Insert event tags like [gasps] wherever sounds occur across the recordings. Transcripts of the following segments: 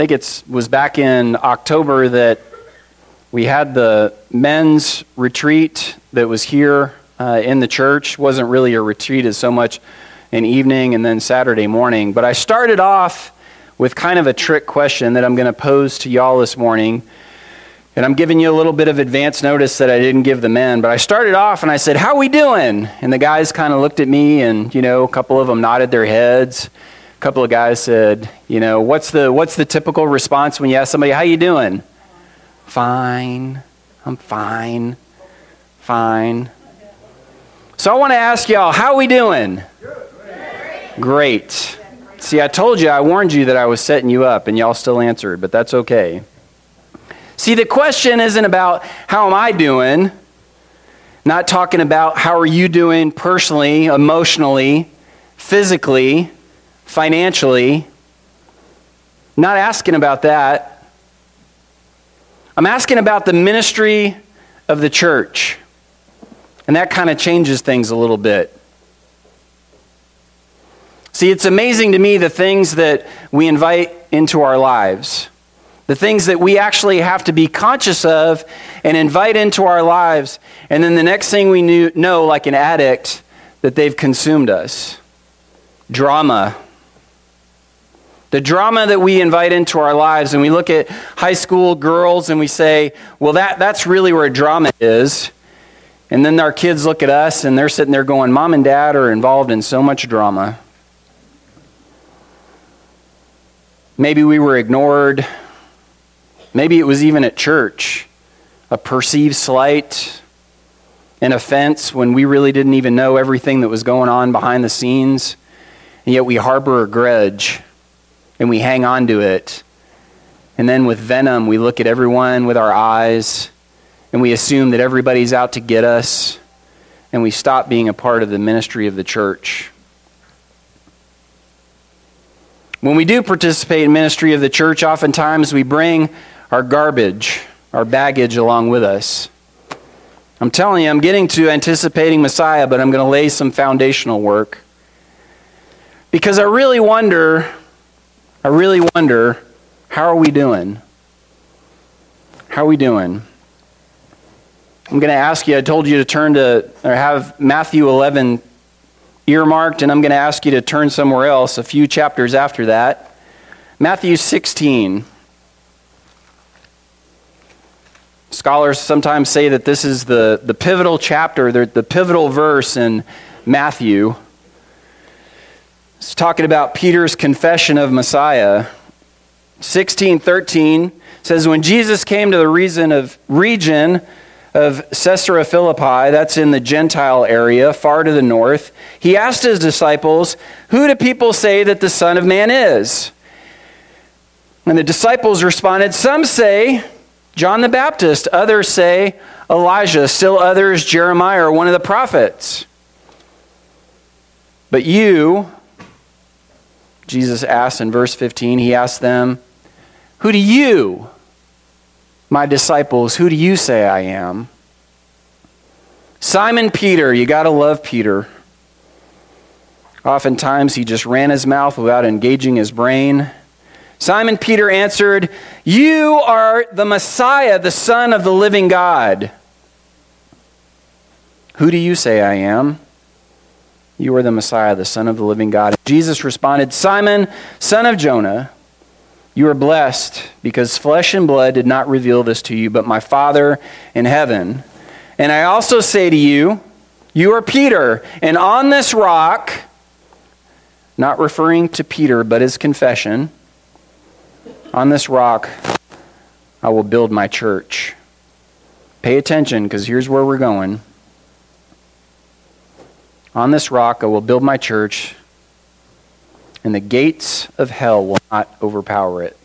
think it was back in October that we had the men's retreat that was here uh, in the church. wasn't really a retreat as so much an evening and then Saturday morning. But I started off with kind of a trick question that I'm going to pose to y'all this morning. And I'm giving you a little bit of advance notice that I didn't give the men. But I started off and I said, How we doing? And the guys kind of looked at me and, you know, a couple of them nodded their heads. Couple of guys said, you know, what's the what's the typical response when you ask somebody, How you doing? Fine. I'm fine. Fine. So I want to ask y'all, how we doing? Great. See, I told you, I warned you that I was setting you up, and y'all still answered, but that's okay. See, the question isn't about how am I doing, not talking about how are you doing personally, emotionally, physically, financially. Not asking about that. I'm asking about the ministry of the church. And that kind of changes things a little bit. See, it's amazing to me the things that we invite into our lives, the things that we actually have to be conscious of and invite into our lives. And then the next thing we knew, know, like an addict, that they've consumed us. Drama. The drama that we invite into our lives, and we look at high school girls and we say, well, that, that's really where drama is. And then our kids look at us and they're sitting there going, Mom and Dad are involved in so much drama. Maybe we were ignored. Maybe it was even at church a perceived slight, an offense when we really didn't even know everything that was going on behind the scenes. And yet we harbor a grudge and we hang on to it. And then with venom, we look at everyone with our eyes and we assume that everybody's out to get us. And we stop being a part of the ministry of the church. When we do participate in ministry of the church, oftentimes we bring our garbage, our baggage along with us. I'm telling you, I'm getting to anticipating Messiah, but I'm going to lay some foundational work. Because I really wonder, I really wonder, how are we doing? How are we doing? I'm going to ask you, I told you to turn to, or have Matthew 11 earmarked, and I'm going to ask you to turn somewhere else a few chapters after that. Matthew 16. Scholars sometimes say that this is the, the pivotal chapter, the, the pivotal verse in Matthew. It's talking about Peter's confession of Messiah. 1613 says, When Jesus came to the of, region of Caesarea Philippi, that's in the Gentile area, far to the north, he asked his disciples, Who do people say that the Son of Man is? And the disciples responded, Some say John the Baptist, others say Elijah, still others Jeremiah or one of the prophets. But you, Jesus asked in verse 15, he asked them, Who do you my disciples, who do you say I am? Simon Peter, you got to love Peter. Oftentimes he just ran his mouth without engaging his brain. Simon Peter answered, You are the Messiah, the Son of the living God. Who do you say I am? You are the Messiah, the Son of the living God. Jesus responded, Simon, son of Jonah. You are blessed because flesh and blood did not reveal this to you, but my Father in heaven. And I also say to you, you are Peter, and on this rock, not referring to Peter, but his confession, on this rock, I will build my church. Pay attention because here's where we're going. On this rock, I will build my church and the gates of hell will not overpower it.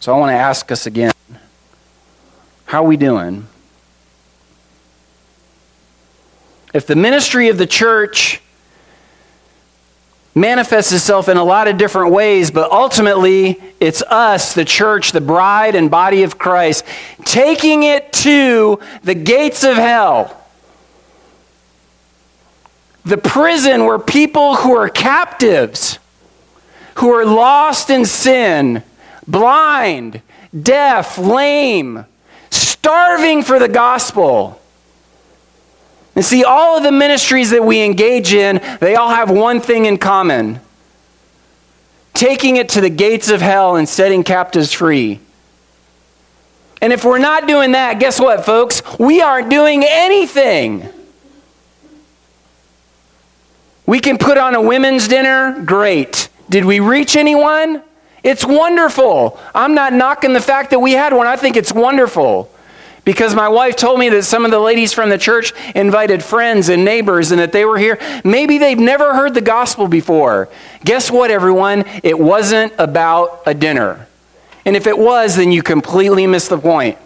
So I want to ask us again how are we doing? If the ministry of the church manifests itself in a lot of different ways, but ultimately it's us, the church, the bride and body of Christ, taking it to the gates of hell the prison where people who are captives, who are lost in sin, blind, deaf, lame, starving for the gospel. And see, all of the ministries that we engage in, they all have one thing in common taking it to the gates of hell and setting captives free. And if we're not doing that, guess what, folks? We aren't doing anything. We can put on a women's dinner, great. Did we reach anyone? It's wonderful. I'm not knocking the fact that we had one. I think it's wonderful. Because my wife told me that some of the ladies from the church invited friends and neighbors and that they were here. Maybe they've never heard the gospel before. Guess what, everyone? It wasn't about a dinner. And if it was, then you completely missed the point.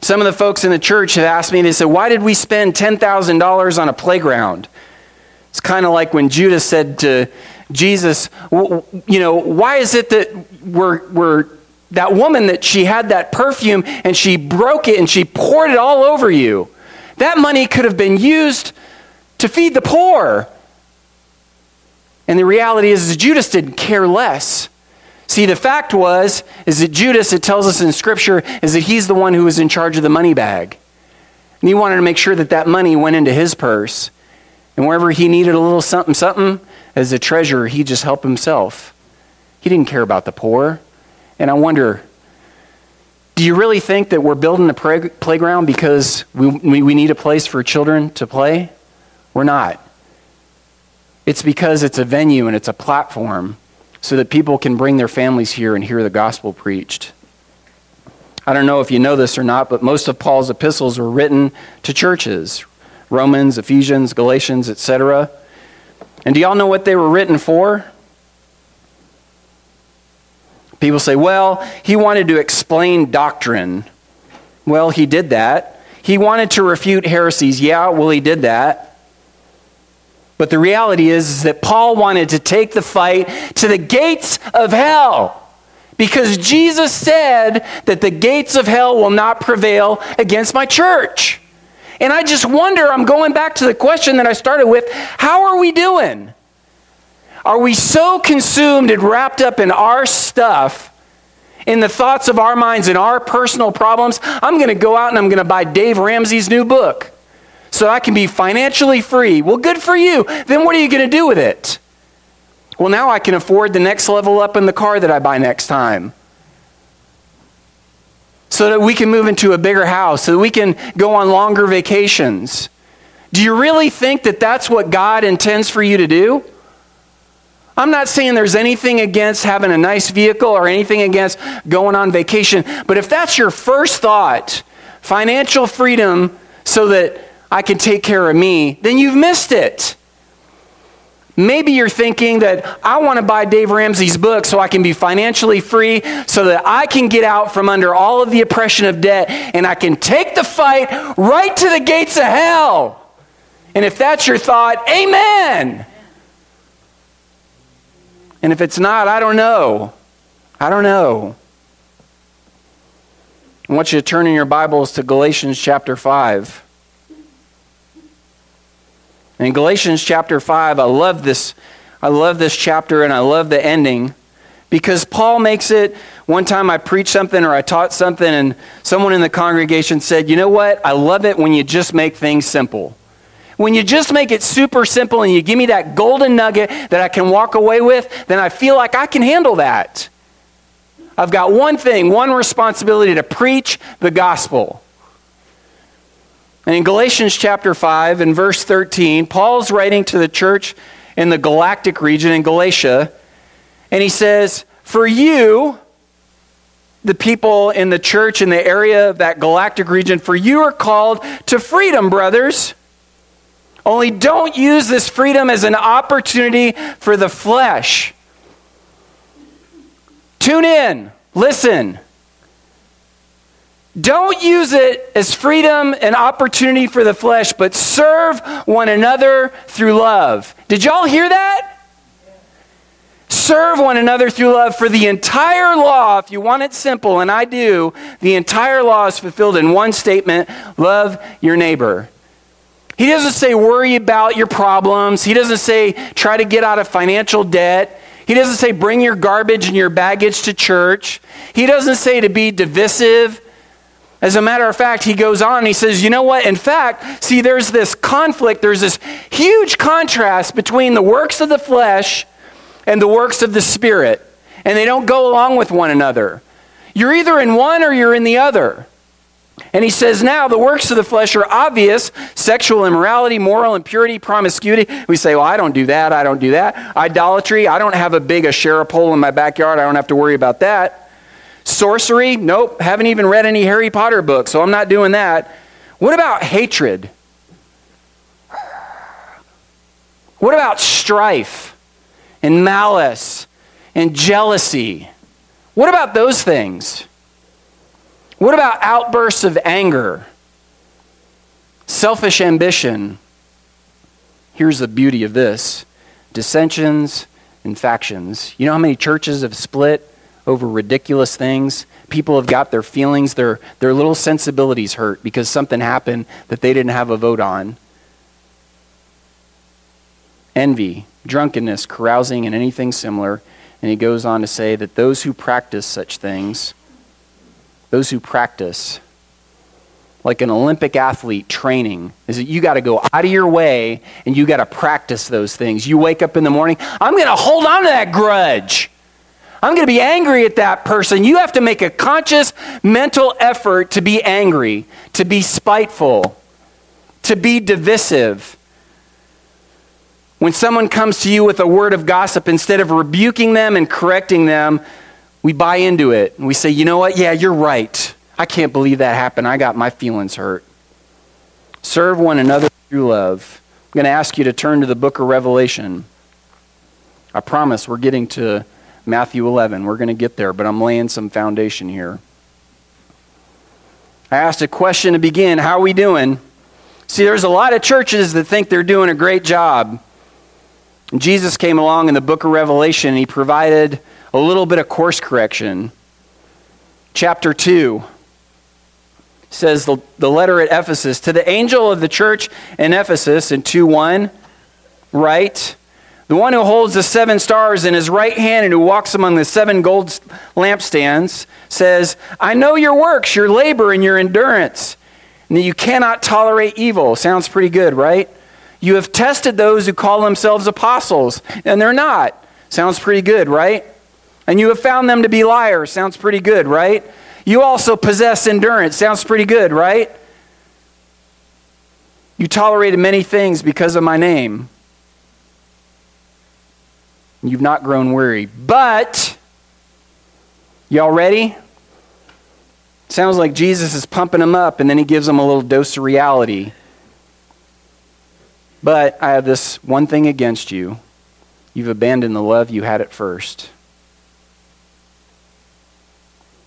Some of the folks in the church have asked me, they said, Why did we spend $10,000 on a playground? It's kind of like when Judas said to Jesus, You know, why is it that we're, we're that woman that she had that perfume and she broke it and she poured it all over you? That money could have been used to feed the poor. And the reality is, is Judas didn't care less. See, the fact was, is that Judas, it tells us in Scripture, is that he's the one who was in charge of the money bag. And he wanted to make sure that that money went into his purse. And wherever he needed a little something, something, as a treasurer, he just helped himself. He didn't care about the poor. And I wonder, do you really think that we're building a playground because we, we, we need a place for children to play? We're not. It's because it's a venue and it's a platform so that people can bring their families here and hear the gospel preached. I don't know if you know this or not, but most of Paul's epistles were written to churches Romans, Ephesians, Galatians, etc. And do y'all know what they were written for? People say, well, he wanted to explain doctrine. Well, he did that. He wanted to refute heresies. Yeah, well, he did that. But the reality is, is that Paul wanted to take the fight to the gates of hell. Because Jesus said that the gates of hell will not prevail against my church. And I just wonder, I'm going back to the question that I started with how are we doing? Are we so consumed and wrapped up in our stuff, in the thoughts of our minds and our personal problems? I'm going to go out and I'm going to buy Dave Ramsey's new book so I can be financially free. Well, good for you. Then what are you going to do with it? Well, now I can afford the next level up in the car that I buy next time. So that we can move into a bigger house, so that we can go on longer vacations. Do you really think that that's what God intends for you to do? I'm not saying there's anything against having a nice vehicle or anything against going on vacation, but if that's your first thought, financial freedom so that I can take care of me, then you've missed it. Maybe you're thinking that I want to buy Dave Ramsey's book so I can be financially free, so that I can get out from under all of the oppression of debt and I can take the fight right to the gates of hell. And if that's your thought, amen. And if it's not, I don't know. I don't know. I want you to turn in your Bibles to Galatians chapter 5. In Galatians chapter 5, I love this. I love this chapter and I love the ending because Paul makes it. One time I preached something or I taught something, and someone in the congregation said, You know what? I love it when you just make things simple. When you just make it super simple and you give me that golden nugget that I can walk away with, then I feel like I can handle that. I've got one thing, one responsibility to preach the gospel. And in Galatians chapter 5 and verse 13, Paul's writing to the church in the Galactic region in Galatia, and he says, For you, the people in the church in the area of that Galactic region, for you are called to freedom, brothers. Only don't use this freedom as an opportunity for the flesh. Tune in, listen. Don't use it as freedom and opportunity for the flesh, but serve one another through love. Did y'all hear that? Serve one another through love, for the entire law, if you want it simple, and I do, the entire law is fulfilled in one statement love your neighbor. He doesn't say worry about your problems, he doesn't say try to get out of financial debt. He doesn't say bring your garbage and your baggage to church. He doesn't say to be divisive. As a matter of fact, he goes on and he says, you know what? In fact, see, there's this conflict, there's this huge contrast between the works of the flesh and the works of the Spirit, and they don't go along with one another. You're either in one or you're in the other. And he says, now the works of the flesh are obvious sexual immorality, moral impurity, promiscuity. We say, well, I don't do that. I don't do that. Idolatry. I don't have a big Asherah pole in my backyard. I don't have to worry about that. Sorcery. Nope. Haven't even read any Harry Potter books, so I'm not doing that. What about hatred? What about strife and malice and jealousy? What about those things? What about outbursts of anger? Selfish ambition. Here's the beauty of this dissensions and factions. You know how many churches have split over ridiculous things? People have got their feelings, their, their little sensibilities hurt because something happened that they didn't have a vote on. Envy, drunkenness, carousing, and anything similar. And he goes on to say that those who practice such things those who practice like an Olympic athlete training is that you got to go out of your way and you got to practice those things. You wake up in the morning, I'm going to hold on to that grudge. I'm going to be angry at that person. You have to make a conscious mental effort to be angry, to be spiteful, to be divisive. When someone comes to you with a word of gossip, instead of rebuking them and correcting them, we buy into it and we say, you know what? Yeah, you're right. I can't believe that happened. I got my feelings hurt. Serve one another through love. I'm going to ask you to turn to the book of Revelation. I promise we're getting to Matthew 11. We're going to get there, but I'm laying some foundation here. I asked a question to begin How are we doing? See, there's a lot of churches that think they're doing a great job. Jesus came along in the book of Revelation and he provided a little bit of course correction. Chapter 2 says the, the letter at Ephesus to the angel of the church in Ephesus in 2 1, write, the one who holds the seven stars in his right hand and who walks among the seven gold lampstands says, I know your works, your labor, and your endurance, and that you cannot tolerate evil. Sounds pretty good, right? You have tested those who call themselves apostles, and they're not. Sounds pretty good, right? And you have found them to be liars. Sounds pretty good, right? You also possess endurance. Sounds pretty good, right? You tolerated many things because of my name. You've not grown weary. But, y'all ready? Sounds like Jesus is pumping them up, and then he gives them a little dose of reality. But I have this one thing against you. You've abandoned the love you had at first.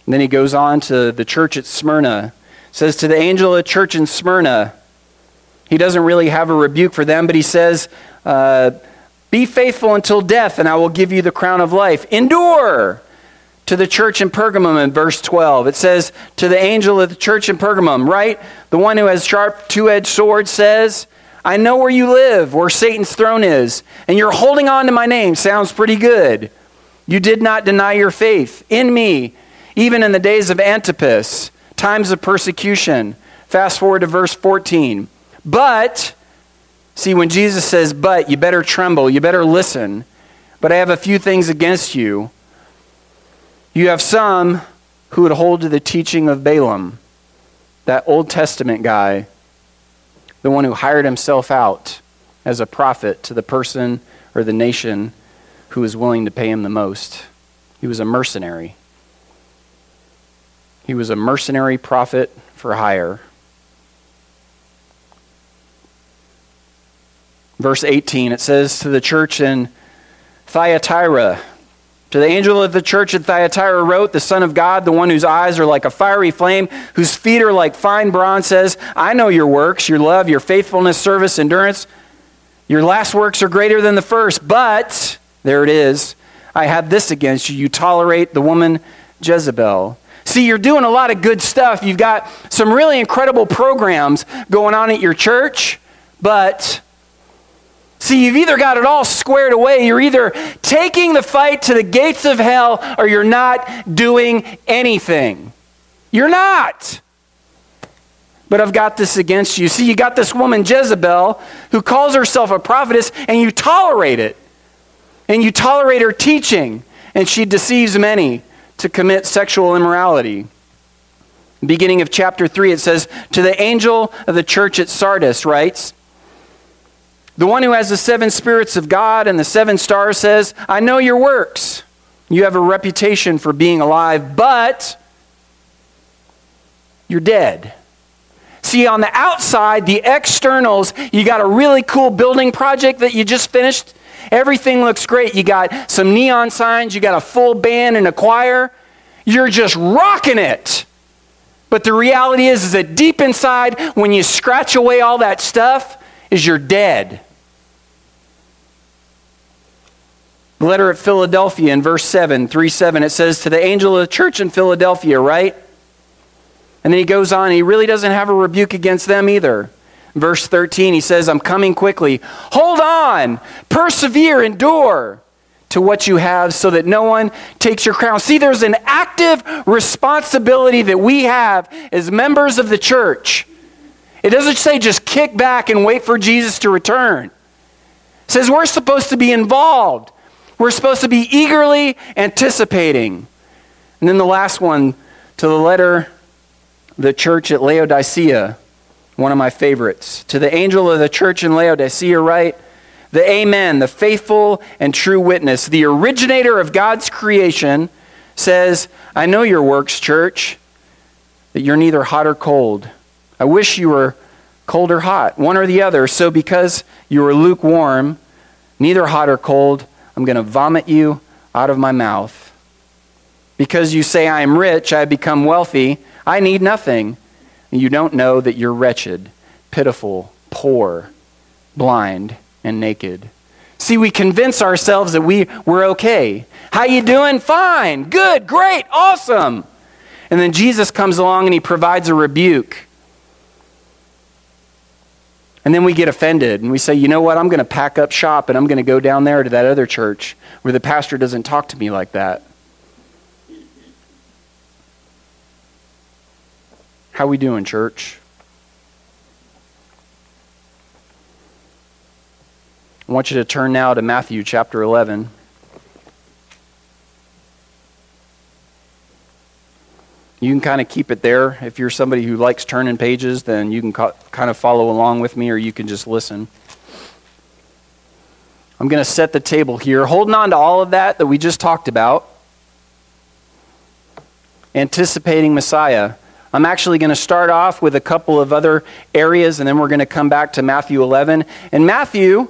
And then he goes on to the church at Smyrna. Says to the angel of the church in Smyrna, he doesn't really have a rebuke for them, but he says, uh, Be faithful until death, and I will give you the crown of life. Endure to the church in Pergamum in verse 12. It says, To the angel of the church in Pergamum, right? The one who has sharp two edged sword says, I know where you live, where Satan's throne is, and you're holding on to my name. Sounds pretty good. You did not deny your faith in me even in the days of Antipas, times of persecution. Fast forward to verse 14. But, see, when Jesus says, but, you better tremble, you better listen. But I have a few things against you. You have some who would hold to the teaching of Balaam, that Old Testament guy, the one who hired himself out as a prophet to the person or the nation who was willing to pay him the most. He was a mercenary. He was a mercenary prophet for hire. Verse 18, it says to the church in Thyatira, to the angel of the church at Thyatira wrote, The Son of God, the one whose eyes are like a fiery flame, whose feet are like fine bronze, says, I know your works, your love, your faithfulness, service, endurance. Your last works are greater than the first, but, there it is, I have this against you. You tolerate the woman Jezebel See, you're doing a lot of good stuff. You've got some really incredible programs going on at your church, but See, you've either got it all squared away, you're either taking the fight to the gates of hell, or you're not doing anything. You're not. But I've got this against you. See, you got this woman, Jezebel, who calls herself a prophetess, and you tolerate it. And you tolerate her teaching, and she deceives many to commit sexual immorality. Beginning of chapter 3, it says, To the angel of the church at Sardis writes, The one who has the seven spirits of God and the seven stars says, I know your works. You have a reputation for being alive, but you're dead. See, on the outside, the externals, you got a really cool building project that you just finished. Everything looks great. You got some neon signs, you got a full band and a choir. You're just rocking it. But the reality is, is that deep inside, when you scratch away all that stuff, is you're dead. The letter of Philadelphia in verse 7, 3 7, it says, To the angel of the church in Philadelphia, right? And then he goes on, he really doesn't have a rebuke against them either. Verse 13, he says, I'm coming quickly. Hold on, persevere, endure to what you have so that no one takes your crown. See, there's an active responsibility that we have as members of the church. It doesn't say just kick back and wait for Jesus to return. It says we're supposed to be involved. We're supposed to be eagerly anticipating. And then the last one to the letter the church at Laodicea, one of my favorites. To the angel of the church in Laodicea, write, the Amen, the faithful and true witness, the originator of God's creation, says, I know your works, church, that you're neither hot or cold. I wish you were cold or hot, one or the other. So because you are lukewarm, neither hot or cold, I'm going to vomit you out of my mouth. Because you say, I am rich, I become wealthy, I need nothing. And you don't know that you're wretched, pitiful, poor, blind, and naked. See, we convince ourselves that we, we're okay. How you doing? Fine, good, great, awesome. And then Jesus comes along and he provides a rebuke. And then we get offended and we say, you know what? I'm going to pack up shop and I'm going to go down there to that other church where the pastor doesn't talk to me like that. How we doing, church? I want you to turn now to Matthew chapter 11. You can kind of keep it there. If you're somebody who likes turning pages, then you can kind of follow along with me or you can just listen. I'm going to set the table here, holding on to all of that that we just talked about, anticipating Messiah. I'm actually going to start off with a couple of other areas and then we're going to come back to Matthew 11. And Matthew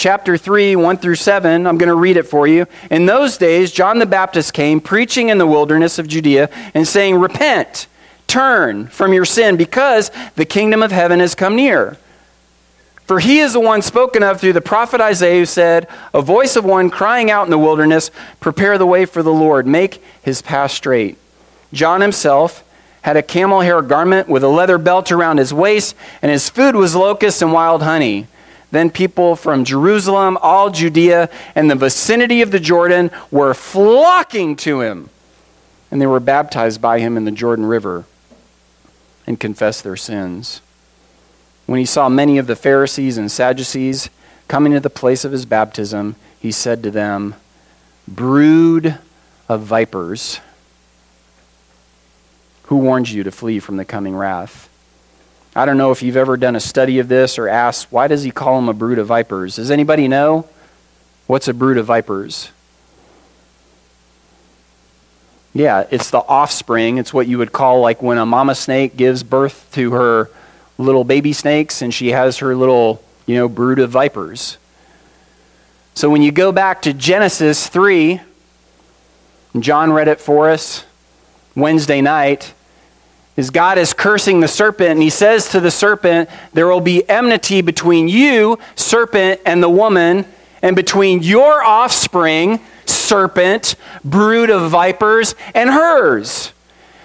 chapter 3, 1 through 7. I'm going to read it for you. In those days, John the Baptist came preaching in the wilderness of Judea and saying, Repent, turn from your sin, because the kingdom of heaven has come near. For he is the one spoken of through the prophet Isaiah who said, A voice of one crying out in the wilderness, Prepare the way for the Lord, make his path straight. John himself had a camel hair garment with a leather belt around his waist, and his food was locusts and wild honey. Then people from Jerusalem, all Judea, and the vicinity of the Jordan were flocking to him. And they were baptized by him in the Jordan River and confessed their sins. When he saw many of the Pharisees and Sadducees coming to the place of his baptism, he said to them, Brood of vipers, who warned you to flee from the coming wrath? I don't know if you've ever done a study of this or asked, why does he call them a brood of vipers? Does anybody know what's a brood of vipers? Yeah, it's the offspring. It's what you would call like when a mama snake gives birth to her little baby snakes and she has her little, you know, brood of vipers. So when you go back to Genesis 3, John read it for us Wednesday night is God is cursing the serpent, and he says to the serpent, There will be enmity between you, serpent, and the woman, and between your offspring, serpent, brood of vipers, and hers.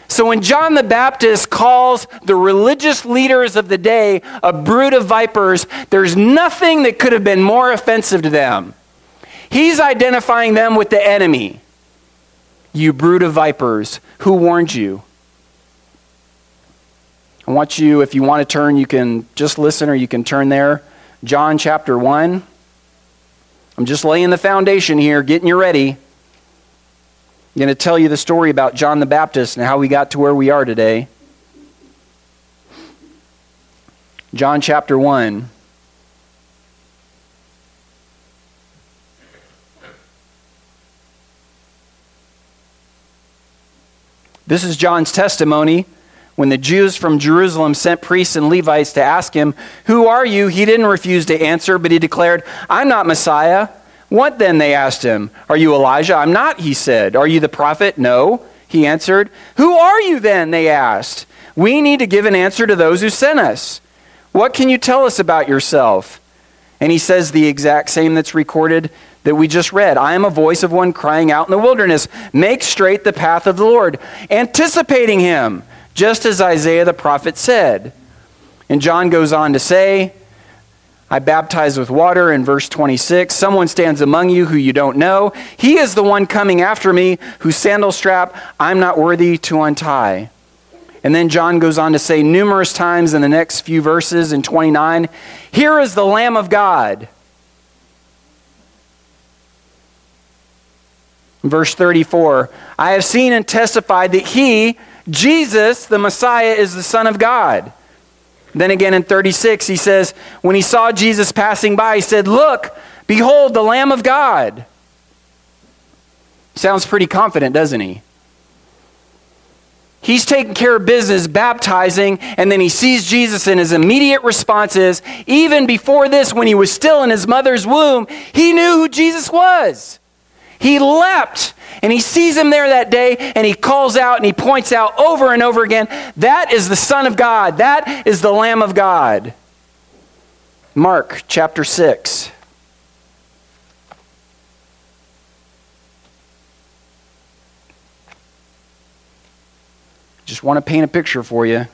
So when John the Baptist calls the religious leaders of the day a brood of vipers, there's nothing that could have been more offensive to them. He's identifying them with the enemy. You brood of vipers, who warned you? I want you, if you want to turn, you can just listen or you can turn there. John chapter 1. I'm just laying the foundation here, getting you ready. I'm going to tell you the story about John the Baptist and how we got to where we are today. John chapter 1. This is John's testimony when the Jews from Jerusalem sent priests and Levites to ask him, Who are you? He didn't refuse to answer, but he declared, I'm not Messiah. What then? They asked him. Are you Elijah? I'm not, he said. Are you the prophet? No, he answered. Who are you then? They asked. We need to give an answer to those who sent us. What can you tell us about yourself? And he says the exact same that's recorded that we just read. I am a voice of one crying out in the wilderness, make straight the path of the Lord, anticipating him just as Isaiah the prophet said. And John goes on to say, I baptize with water in verse 26. Someone stands among you who you don't know. He is the one coming after me, whose sandal strap I'm not worthy to untie. And then John goes on to say numerous times in the next few verses in 29 Here is the Lamb of God. Verse 34 I have seen and testified that he, Jesus, the Messiah, is the Son of God. Then again in 36, he says, when he saw Jesus passing by, he said, Look, behold, the Lamb of God. Sounds pretty confident, doesn't he? He's taking care of business, baptizing, and then he sees Jesus, and his immediate response is even before this, when he was still in his mother's womb, he knew who Jesus was. He leapt and he sees him there that day and he calls out and he points out over and over again that is the Son of God, that is the Lamb of God. Mark chapter 6. Just want to paint a picture for you.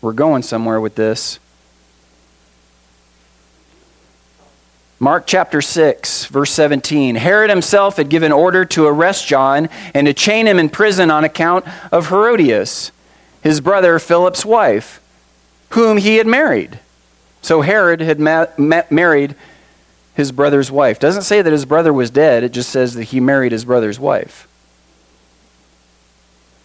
We're going somewhere with this. Mark chapter 6, verse 17. Herod himself had given order to arrest John and to chain him in prison on account of Herodias, his brother Philip's wife, whom he had married. So Herod had ma- ma- married his brother's wife. Doesn't say that his brother was dead, it just says that he married his brother's wife.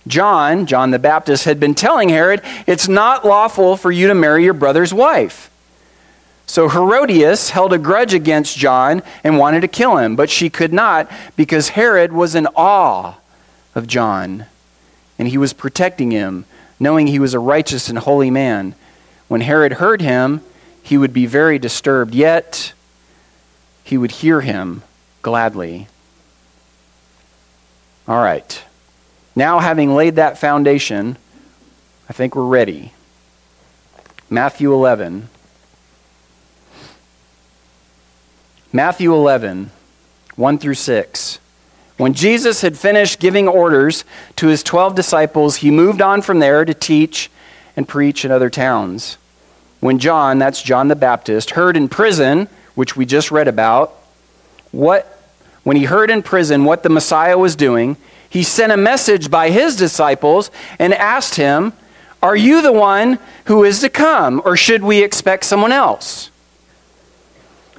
John, John the Baptist, had been telling Herod, It's not lawful for you to marry your brother's wife. So Herodias held a grudge against John and wanted to kill him, but she could not because Herod was in awe of John and he was protecting him, knowing he was a righteous and holy man. When Herod heard him, he would be very disturbed, yet he would hear him gladly. All right. Now, having laid that foundation, I think we're ready. Matthew 11. Matthew 11, 1 through 6. When Jesus had finished giving orders to his 12 disciples, he moved on from there to teach and preach in other towns. When John, that's John the Baptist, heard in prison, which we just read about, what when he heard in prison what the Messiah was doing, he sent a message by his disciples and asked him, "Are you the one who is to come, or should we expect someone else?"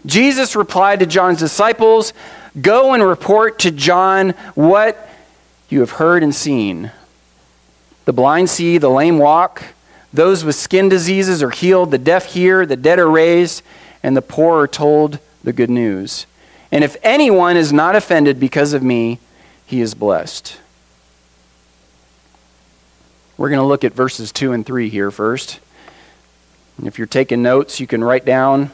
Jesus replied to John's disciples, Go and report to John what you have heard and seen. The blind see, the lame walk, those with skin diseases are healed, the deaf hear, the dead are raised, and the poor are told the good news. And if anyone is not offended because of me, he is blessed. We're going to look at verses 2 and 3 here first. And if you're taking notes, you can write down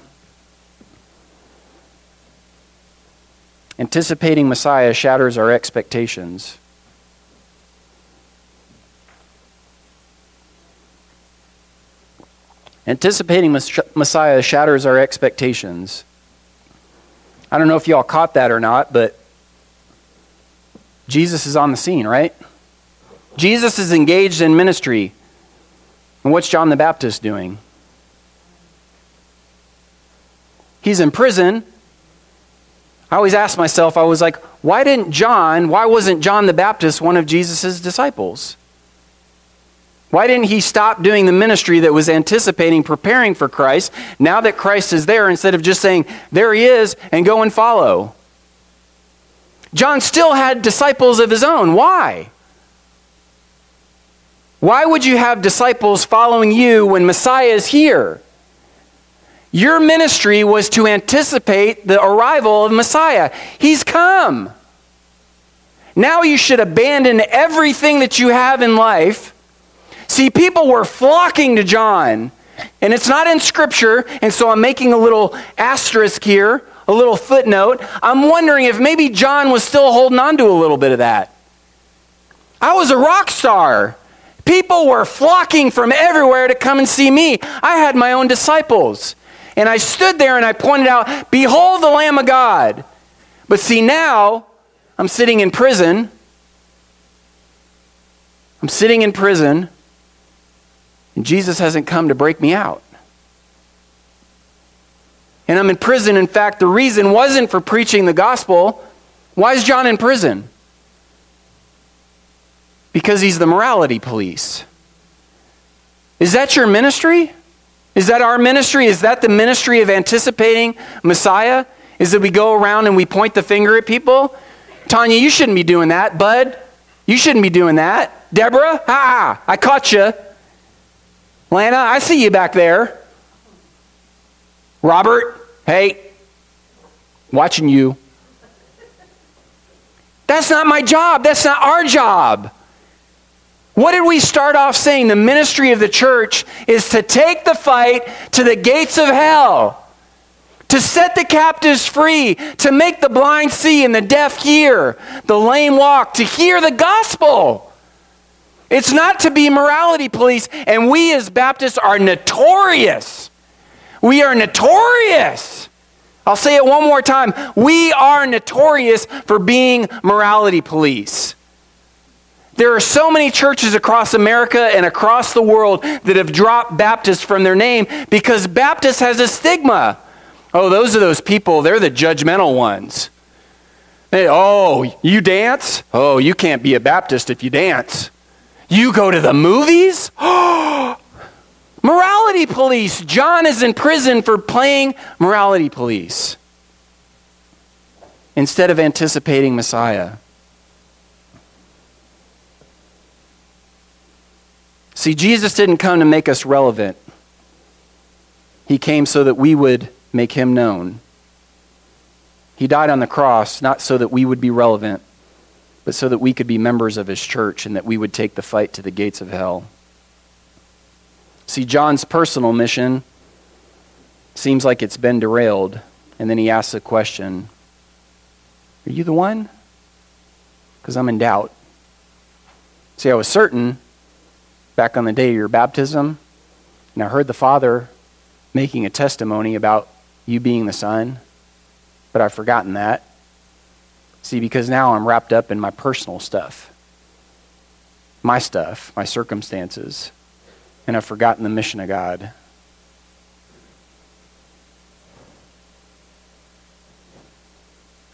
Anticipating Messiah shatters our expectations. Anticipating Messiah shatters our expectations. I don't know if y'all caught that or not, but Jesus is on the scene, right? Jesus is engaged in ministry. And what's John the Baptist doing? He's in prison. I always ask myself, I was like, why didn't John, why wasn't John the Baptist one of Jesus' disciples? Why didn't he stop doing the ministry that was anticipating preparing for Christ now that Christ is there instead of just saying, there he is, and go and follow? John still had disciples of his own. Why? Why would you have disciples following you when Messiah is here? Your ministry was to anticipate the arrival of Messiah. He's come. Now you should abandon everything that you have in life. See, people were flocking to John, and it's not in Scripture, and so I'm making a little asterisk here, a little footnote. I'm wondering if maybe John was still holding on to a little bit of that. I was a rock star. People were flocking from everywhere to come and see me. I had my own disciples. And I stood there and I pointed out, Behold the Lamb of God. But see, now I'm sitting in prison. I'm sitting in prison, and Jesus hasn't come to break me out. And I'm in prison. In fact, the reason wasn't for preaching the gospel. Why is John in prison? Because he's the morality police. Is that your ministry? Is that our ministry? Is that the ministry of anticipating Messiah? Is that we go around and we point the finger at people? Tanya, you shouldn't be doing that. Bud, you shouldn't be doing that. Deborah, ha, ha, I caught you. Lana, I see you back there. Robert, hey, watching you. That's not my job. That's not our job. What did we start off saying? The ministry of the church is to take the fight to the gates of hell, to set the captives free, to make the blind see and the deaf hear, the lame walk, to hear the gospel. It's not to be morality police, and we as Baptists are notorious. We are notorious. I'll say it one more time. We are notorious for being morality police. There are so many churches across America and across the world that have dropped Baptist from their name because Baptist has a stigma. Oh, those are those people, they're the judgmental ones. Oh, you dance? Oh, you can't be a Baptist if you dance. You go to the movies? [gasps] morality police. John is in prison for playing morality police instead of anticipating Messiah. See, Jesus didn't come to make us relevant, He came so that we would make Him known. He died on the cross not so that we would be relevant, but so that we could be members of His church and that we would take the fight to the gates of hell. See, John's personal mission seems like it's been derailed, and then he asks a question Are you the one? Because I'm in doubt. See, I was certain back on the day of your baptism, and I heard the Father making a testimony about you being the Son, but I've forgotten that. See, because now I'm wrapped up in my personal stuff, my stuff, my circumstances, and I've forgotten the mission of God.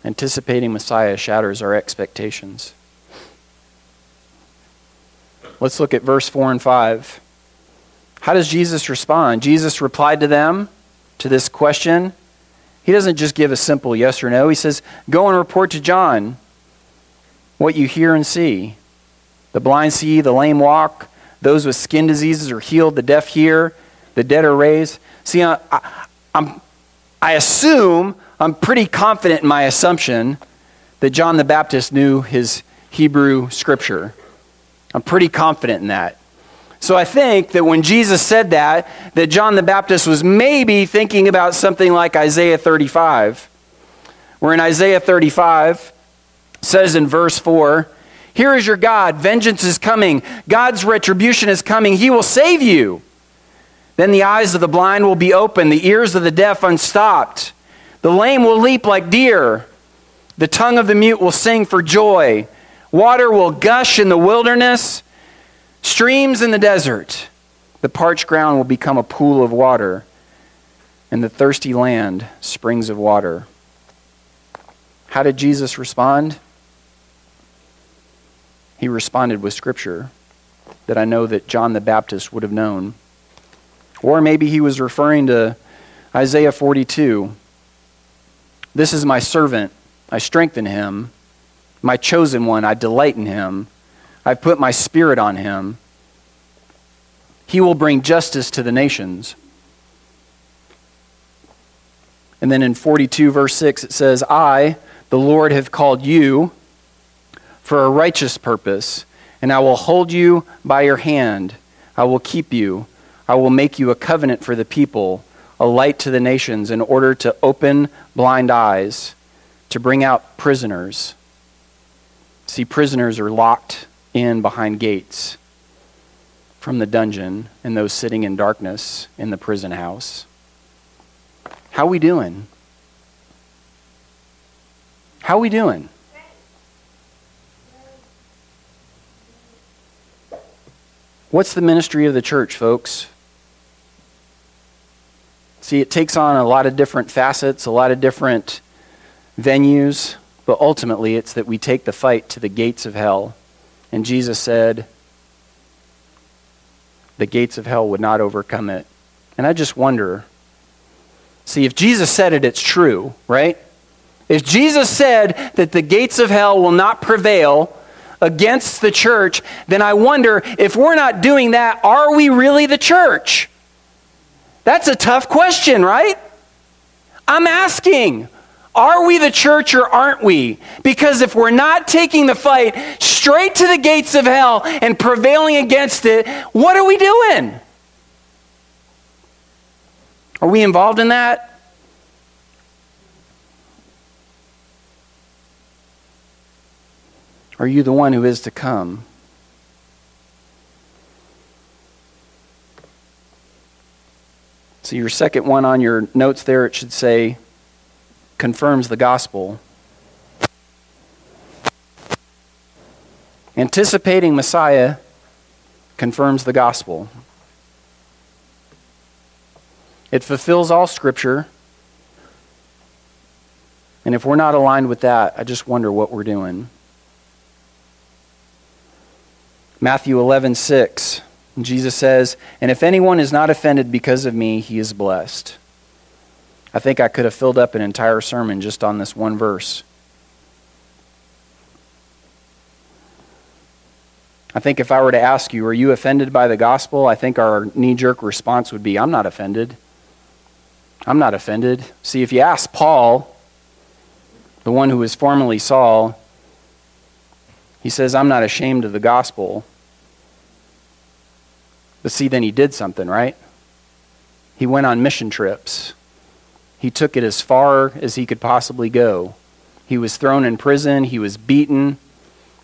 Anticipating Messiah shatters our expectations. Let's look at verse 4 and 5. How does Jesus respond? Jesus replied to them to this question. He doesn't just give a simple yes or no. He says, Go and report to John what you hear and see. The blind see, the lame walk, those with skin diseases are healed, the deaf hear, the dead are raised. See, I, I, I assume, I'm pretty confident in my assumption that John the Baptist knew his Hebrew scripture. I'm pretty confident in that. So I think that when Jesus said that, that John the Baptist was maybe thinking about something like Isaiah 35, where in Isaiah 35 says in verse 4, Here is your God, vengeance is coming, God's retribution is coming, he will save you. Then the eyes of the blind will be open, the ears of the deaf unstopped. The lame will leap like deer, the tongue of the mute will sing for joy. Water will gush in the wilderness streams in the desert. The parched ground will become a pool of water, and the thirsty land springs of water. How did Jesus respond? He responded with scripture that I know that John the Baptist would have known. Or maybe he was referring to Isaiah 42. This is my servant, I strengthen him. My chosen one, I delight in him. I've put my spirit on him. He will bring justice to the nations. And then in 42, verse 6, it says, I, the Lord, have called you for a righteous purpose, and I will hold you by your hand. I will keep you. I will make you a covenant for the people, a light to the nations, in order to open blind eyes, to bring out prisoners. See, prisoners are locked in behind gates from the dungeon and those sitting in darkness in the prison house. How we doing? How we doing? What's the ministry of the church, folks? See, it takes on a lot of different facets, a lot of different venues, but ultimately it's that we take the fight to the gates of hell. And Jesus said, the gates of hell would not overcome it. And I just wonder see, if Jesus said it, it's true, right? If Jesus said that the gates of hell will not prevail, against the church, then I wonder if we're not doing that, are we really the church? That's a tough question, right? I'm asking, are we the church or aren't we? Because if we're not taking the fight straight to the gates of hell and prevailing against it, what are we doing? Are we involved in that? Are you the one who is to come? So, your second one on your notes there, it should say, confirms the gospel. Anticipating Messiah confirms the gospel. It fulfills all Scripture. And if we're not aligned with that, I just wonder what we're doing. Matthew 11, 6. Jesus says, And if anyone is not offended because of me, he is blessed. I think I could have filled up an entire sermon just on this one verse. I think if I were to ask you, Are you offended by the gospel? I think our knee jerk response would be, I'm not offended. I'm not offended. See, if you ask Paul, the one who was formerly Saul, he says, I'm not ashamed of the gospel. But see, then he did something, right? He went on mission trips. He took it as far as he could possibly go. He was thrown in prison. He was beaten.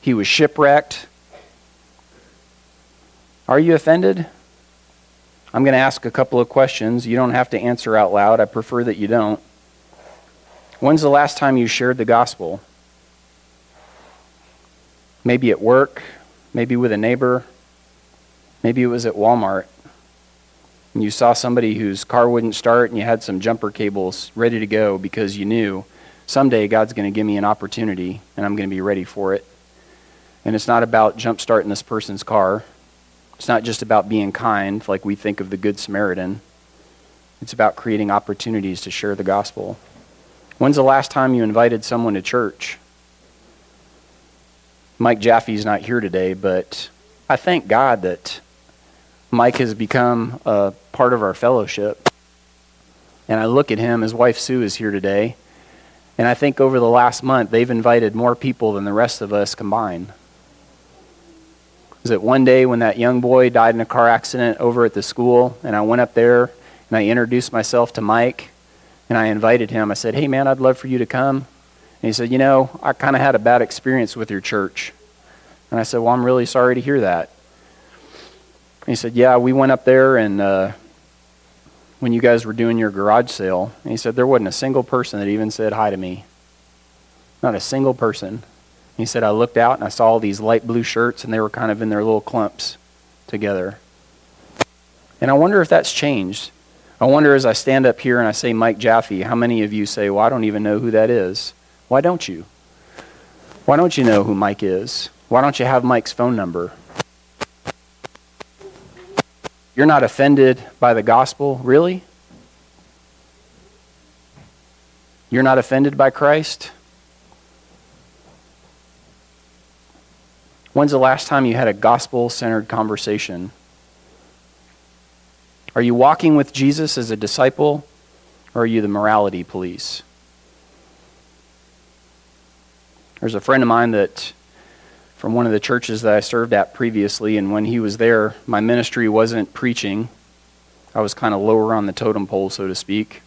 He was shipwrecked. Are you offended? I'm going to ask a couple of questions. You don't have to answer out loud. I prefer that you don't. When's the last time you shared the gospel? Maybe at work, maybe with a neighbor, Maybe it was at Walmart. And you saw somebody whose car wouldn't start and you had some jumper cables ready to go because you knew someday God's going to give me an opportunity and I'm going to be ready for it. And it's not about jump starting this person's car. It's not just about being kind like we think of the Good Samaritan. It's about creating opportunities to share the gospel. When's the last time you invited someone to church? Mike Jaffe's not here today, but I thank God that Mike has become a part of our fellowship. And I look at him, his wife Sue is here today. And I think over the last month, they've invited more people than the rest of us combined. Was it one day when that young boy died in a car accident over at the school, and I went up there and I introduced myself to Mike, and I invited him. I said, Hey, man, I'd love for you to come. And he said, You know, I kind of had a bad experience with your church. And I said, Well, I'm really sorry to hear that he said, Yeah, we went up there and uh, when you guys were doing your garage sale, and he said, There wasn't a single person that even said hi to me. Not a single person. He said, I looked out and I saw all these light blue shirts and they were kind of in their little clumps. together. And I wonder if that's changed. I wonder as I stand up here and I say Mike Jaffe, how many of you say, Well, I don't even know who that is? Why don't you? Why don't you know who Mike is? Why don't you have Mike's phone number? You're not offended by the gospel, really? You're not offended by Christ? When's the last time you had a gospel centered conversation? Are you walking with Jesus as a disciple, or are you the morality police? There's a friend of mine that from one of the churches that I served at previously, and when he was there, my ministry wasn't preaching. I was kind of lower on the totem pole, so to speak.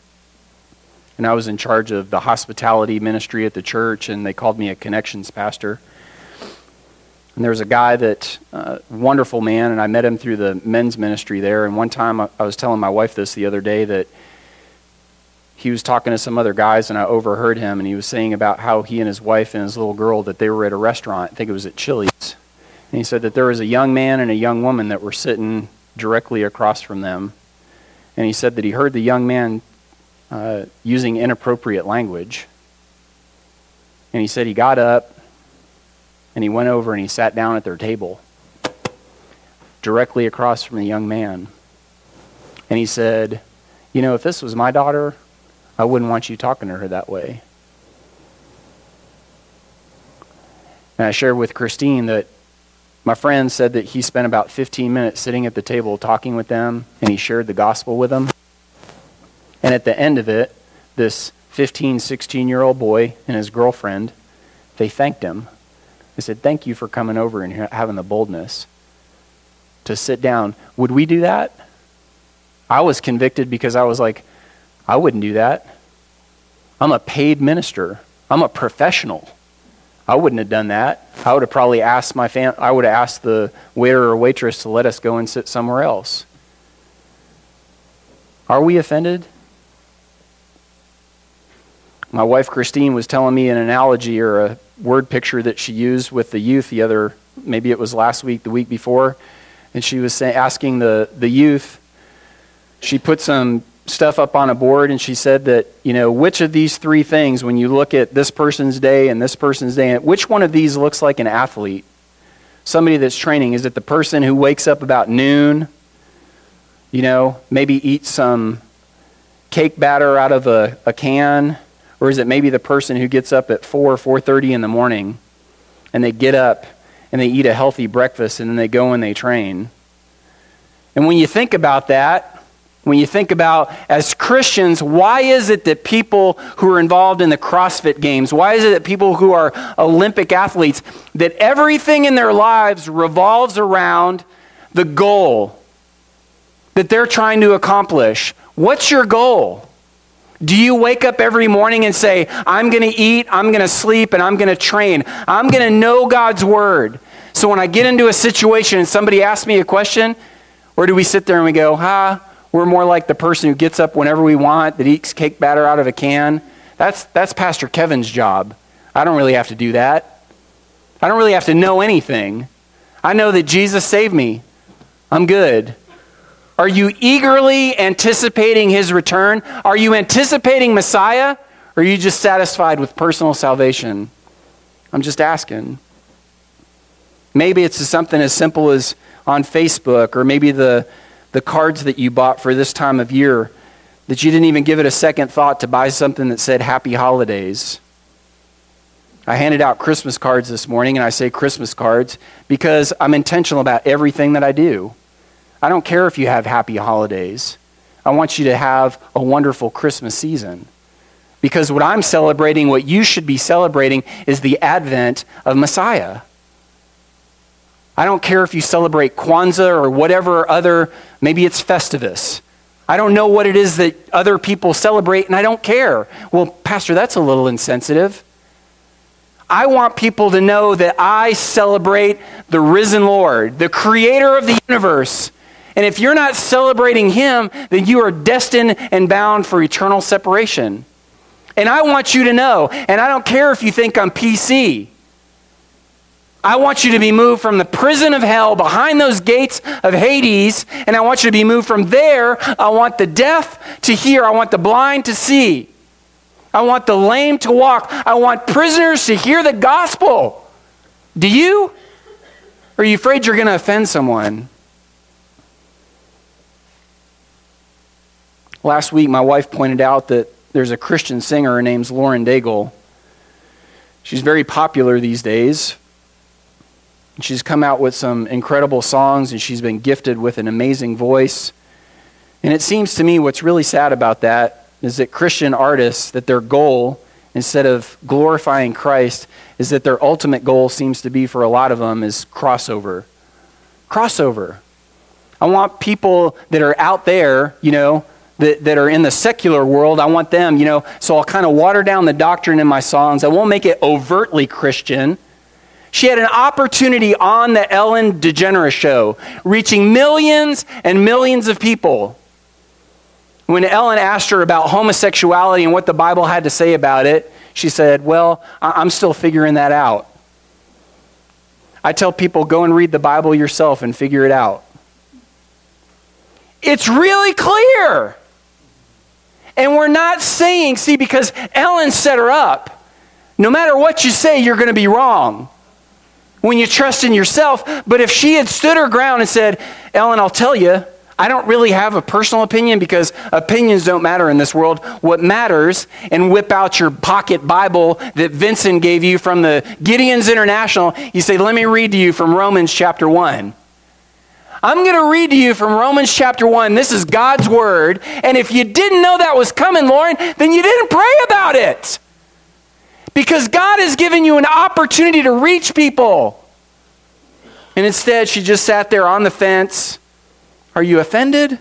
And I was in charge of the hospitality ministry at the church, and they called me a connections pastor. And there was a guy that, uh, wonderful man, and I met him through the men's ministry there. And one time I, I was telling my wife this the other day that he was talking to some other guys, and I overheard him, and he was saying about how he and his wife and his little girl that they were at a restaurant. I think it was at Chili's. And he said that there was a young man and a young woman that were sitting directly across from them. And he said that he heard the young man uh, using inappropriate language. And he said he got up and he went over and he sat down at their table directly across from the young man. And he said, You know, if this was my daughter, I wouldn't want you talking to her that way. And I shared with Christine that my friend said that he spent about 15 minutes sitting at the table talking with them, and he shared the gospel with them. And at the end of it, this 15, 16 year old boy and his girlfriend, they thanked him They said, Thank you for coming over and having the boldness to sit down. Would we do that? I was convicted because I was like, I wouldn't do that. I'm a paid minister, I'm a professional. I wouldn't have done that. I would have probably asked my fam- I would have asked the waiter or waitress to let us go and sit somewhere else. Are we offended? My wife Christine was telling me an analogy or a word picture that she used with the youth the other, maybe it was last week, the week before, and she was say, asking the, the youth, she put some stuff up on a board and she said that, you know, which of these three things, when you look at this person's day and this person's day, which one of these looks like an athlete? Somebody that's training. Is it the person who wakes up about noon, you know, maybe eats some cake batter out of a, a can? Or is it maybe the person who gets up at 4 or 4.30 in the morning and they get up and they eat a healthy breakfast and then they go and they train? And when you think about that, when you think about as Christians, why is it that people who are involved in the CrossFit games, why is it that people who are Olympic athletes, that everything in their lives revolves around the goal that they're trying to accomplish? What's your goal? Do you wake up every morning and say, I'm going to eat, I'm going to sleep, and I'm going to train? I'm going to know God's word. So when I get into a situation and somebody asks me a question, or do we sit there and we go, ha, we're more like the person who gets up whenever we want, that eats cake batter out of a can? That's, that's Pastor Kevin's job. I don't really have to do that. I don't really have to know anything. I know that Jesus saved me. I'm good. Are you eagerly anticipating his return? Are you anticipating Messiah? Or are you just satisfied with personal salvation? I'm just asking. Maybe it's something as simple as on Facebook, or maybe the, the cards that you bought for this time of year that you didn't even give it a second thought to buy something that said Happy Holidays. I handed out Christmas cards this morning, and I say Christmas cards because I'm intentional about everything that I do. I don't care if you have happy holidays. I want you to have a wonderful Christmas season. Because what I'm celebrating, what you should be celebrating, is the advent of Messiah. I don't care if you celebrate Kwanzaa or whatever other, maybe it's Festivus. I don't know what it is that other people celebrate, and I don't care. Well, Pastor, that's a little insensitive. I want people to know that I celebrate the risen Lord, the creator of the universe, and if you're not celebrating him, then you are destined and bound for eternal separation. And I want you to know, and I don't care if you think I'm PC. I want you to be moved from the prison of hell behind those gates of Hades, and I want you to be moved from there. I want the deaf to hear, I want the blind to see, I want the lame to walk, I want prisoners to hear the gospel. Do you? Or are you afraid you're going to offend someone? Last week, my wife pointed out that there's a Christian singer, her name's Lauren Daigle. She's very popular these days. She's come out with some incredible songs, and she's been gifted with an amazing voice. And it seems to me what's really sad about that is that Christian artists, that their goal, instead of glorifying Christ, is that their ultimate goal seems to be for a lot of them is crossover. Crossover. I want people that are out there, you know, that, that are in the secular world, I want them, you know, so I'll kind of water down the doctrine in my songs. I won't make it overtly Christian. She had an opportunity on the Ellen DeGeneres show, reaching millions and millions of people. When Ellen asked her about homosexuality and what the Bible had to say about it, she said, Well, I'm still figuring that out. I tell people, go and read the Bible yourself and figure it out. It's really clear. And we're not saying, see, because Ellen set her up. No matter what you say, you're going to be wrong when you trust in yourself. But if she had stood her ground and said, Ellen, I'll tell you, I don't really have a personal opinion because opinions don't matter in this world. What matters, and whip out your pocket Bible that Vincent gave you from the Gideon's International, you say, Let me read to you from Romans chapter 1. I'm going to read to you from Romans chapter 1. This is God's word. And if you didn't know that was coming, Lauren, then you didn't pray about it. Because God has given you an opportunity to reach people. And instead, she just sat there on the fence. Are you offended?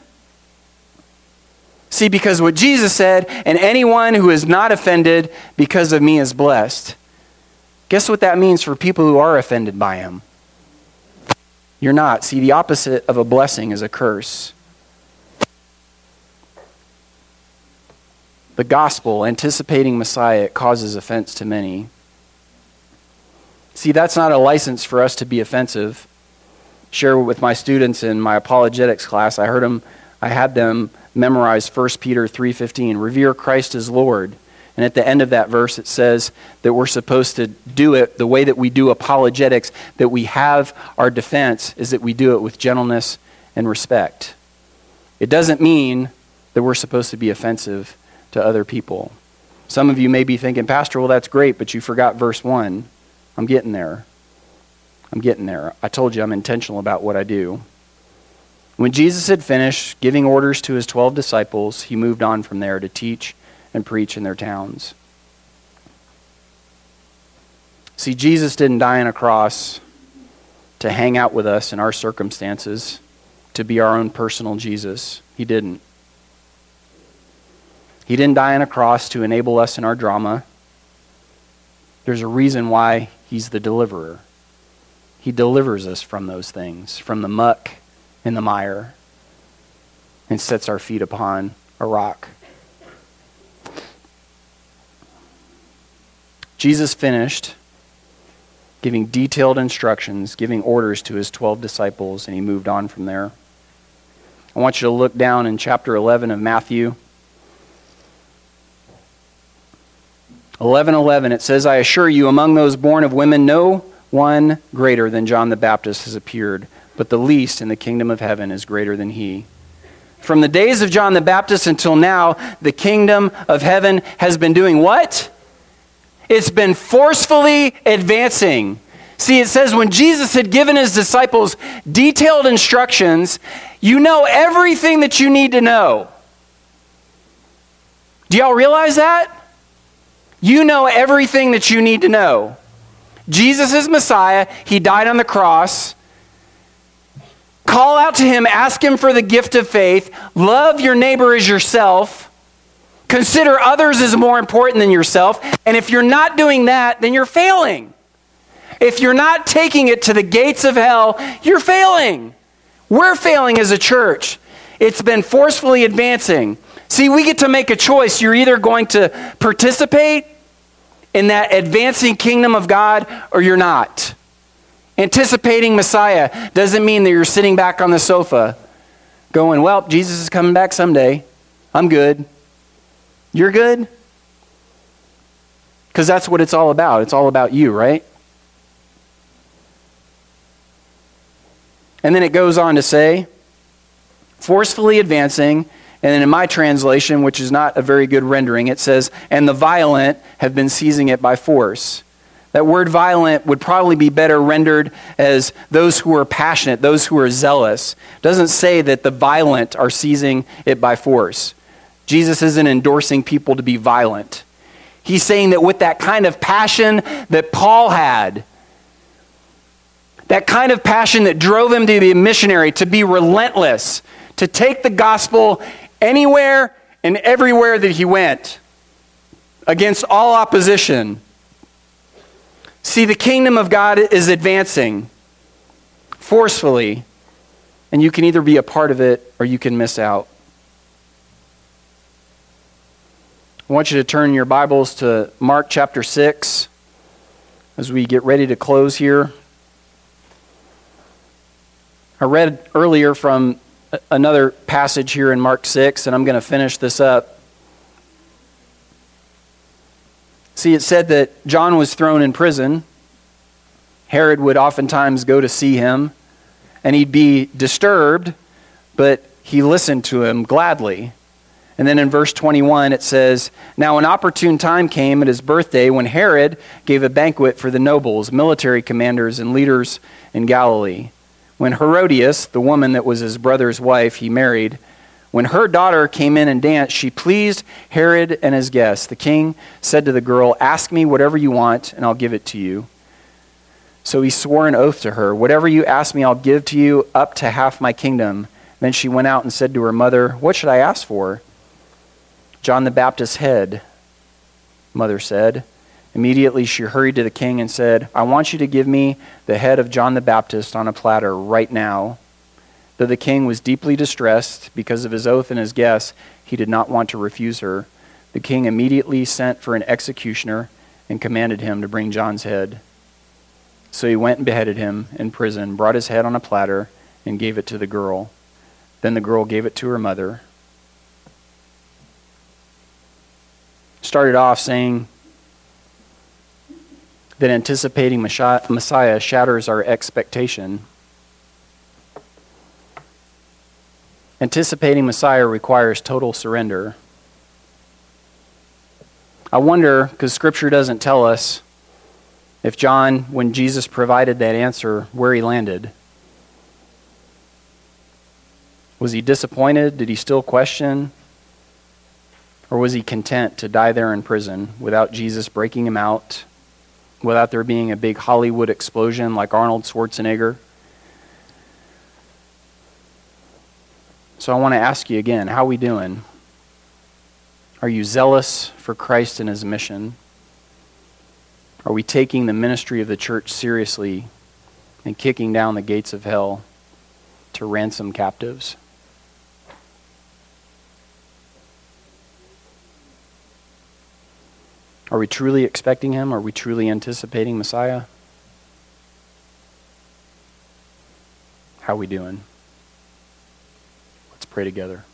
See, because what Jesus said, and anyone who is not offended because of me is blessed. Guess what that means for people who are offended by him? You're not. See, the opposite of a blessing is a curse. The gospel, anticipating Messiah, causes offense to many. See, that's not a license for us to be offensive. Share with my students in my apologetics class. I heard them, I had them memorize 1 Peter 3:15, revere Christ as Lord. And at the end of that verse, it says that we're supposed to do it the way that we do apologetics, that we have our defense, is that we do it with gentleness and respect. It doesn't mean that we're supposed to be offensive to other people. Some of you may be thinking, Pastor, well, that's great, but you forgot verse 1. I'm getting there. I'm getting there. I told you I'm intentional about what I do. When Jesus had finished giving orders to his 12 disciples, he moved on from there to teach and preach in their towns. See, Jesus didn't die on a cross to hang out with us in our circumstances, to be our own personal Jesus. He didn't. He didn't die on a cross to enable us in our drama. There's a reason why he's the deliverer. He delivers us from those things, from the muck and the mire, and sets our feet upon a rock. Jesus finished giving detailed instructions, giving orders to his 12 disciples, and he moved on from there. I want you to look down in chapter 11 of Matthew. 11:11 it says I assure you among those born of women no one greater than John the Baptist has appeared but the least in the kingdom of heaven is greater than he. From the days of John the Baptist until now the kingdom of heaven has been doing what? It's been forcefully advancing. See, it says when Jesus had given his disciples detailed instructions, you know everything that you need to know. Do y'all realize that? You know everything that you need to know. Jesus is Messiah. He died on the cross. Call out to him, ask him for the gift of faith. Love your neighbor as yourself. Consider others as more important than yourself. And if you're not doing that, then you're failing. If you're not taking it to the gates of hell, you're failing. We're failing as a church. It's been forcefully advancing. See, we get to make a choice. You're either going to participate in that advancing kingdom of God or you're not. Anticipating Messiah doesn't mean that you're sitting back on the sofa going, Well, Jesus is coming back someday. I'm good. You're good? Because that's what it's all about. It's all about you, right? And then it goes on to say, forcefully advancing, and then in my translation, which is not a very good rendering, it says, and the violent have been seizing it by force. That word violent would probably be better rendered as those who are passionate, those who are zealous. It doesn't say that the violent are seizing it by force. Jesus isn't endorsing people to be violent. He's saying that with that kind of passion that Paul had, that kind of passion that drove him to be a missionary, to be relentless, to take the gospel anywhere and everywhere that he went against all opposition. See, the kingdom of God is advancing forcefully, and you can either be a part of it or you can miss out. I want you to turn your Bibles to Mark chapter 6 as we get ready to close here. I read earlier from another passage here in Mark 6, and I'm going to finish this up. See, it said that John was thrown in prison. Herod would oftentimes go to see him, and he'd be disturbed, but he listened to him gladly. And then in verse 21, it says, Now an opportune time came at his birthday when Herod gave a banquet for the nobles, military commanders, and leaders in Galilee. When Herodias, the woman that was his brother's wife, he married, when her daughter came in and danced, she pleased Herod and his guests. The king said to the girl, Ask me whatever you want, and I'll give it to you. So he swore an oath to her, Whatever you ask me, I'll give to you up to half my kingdom. Then she went out and said to her mother, What should I ask for? John the Baptist's head, mother said. Immediately she hurried to the king and said, I want you to give me the head of John the Baptist on a platter right now. Though the king was deeply distressed because of his oath and his guests, he did not want to refuse her. The king immediately sent for an executioner and commanded him to bring John's head. So he went and beheaded him in prison, brought his head on a platter, and gave it to the girl. Then the girl gave it to her mother. started off saying that anticipating Messiah shatters our expectation. Anticipating Messiah requires total surrender. I wonder, because Scripture doesn't tell us, if John, when Jesus provided that answer, where he landed. Was he disappointed? Did he still question? Or was he content to die there in prison without Jesus breaking him out, without there being a big Hollywood explosion like Arnold Schwarzenegger? So I want to ask you again how are we doing? Are you zealous for Christ and his mission? Are we taking the ministry of the church seriously and kicking down the gates of hell to ransom captives? Are we truly expecting him? Are we truly anticipating Messiah? How are we doing? Let's pray together.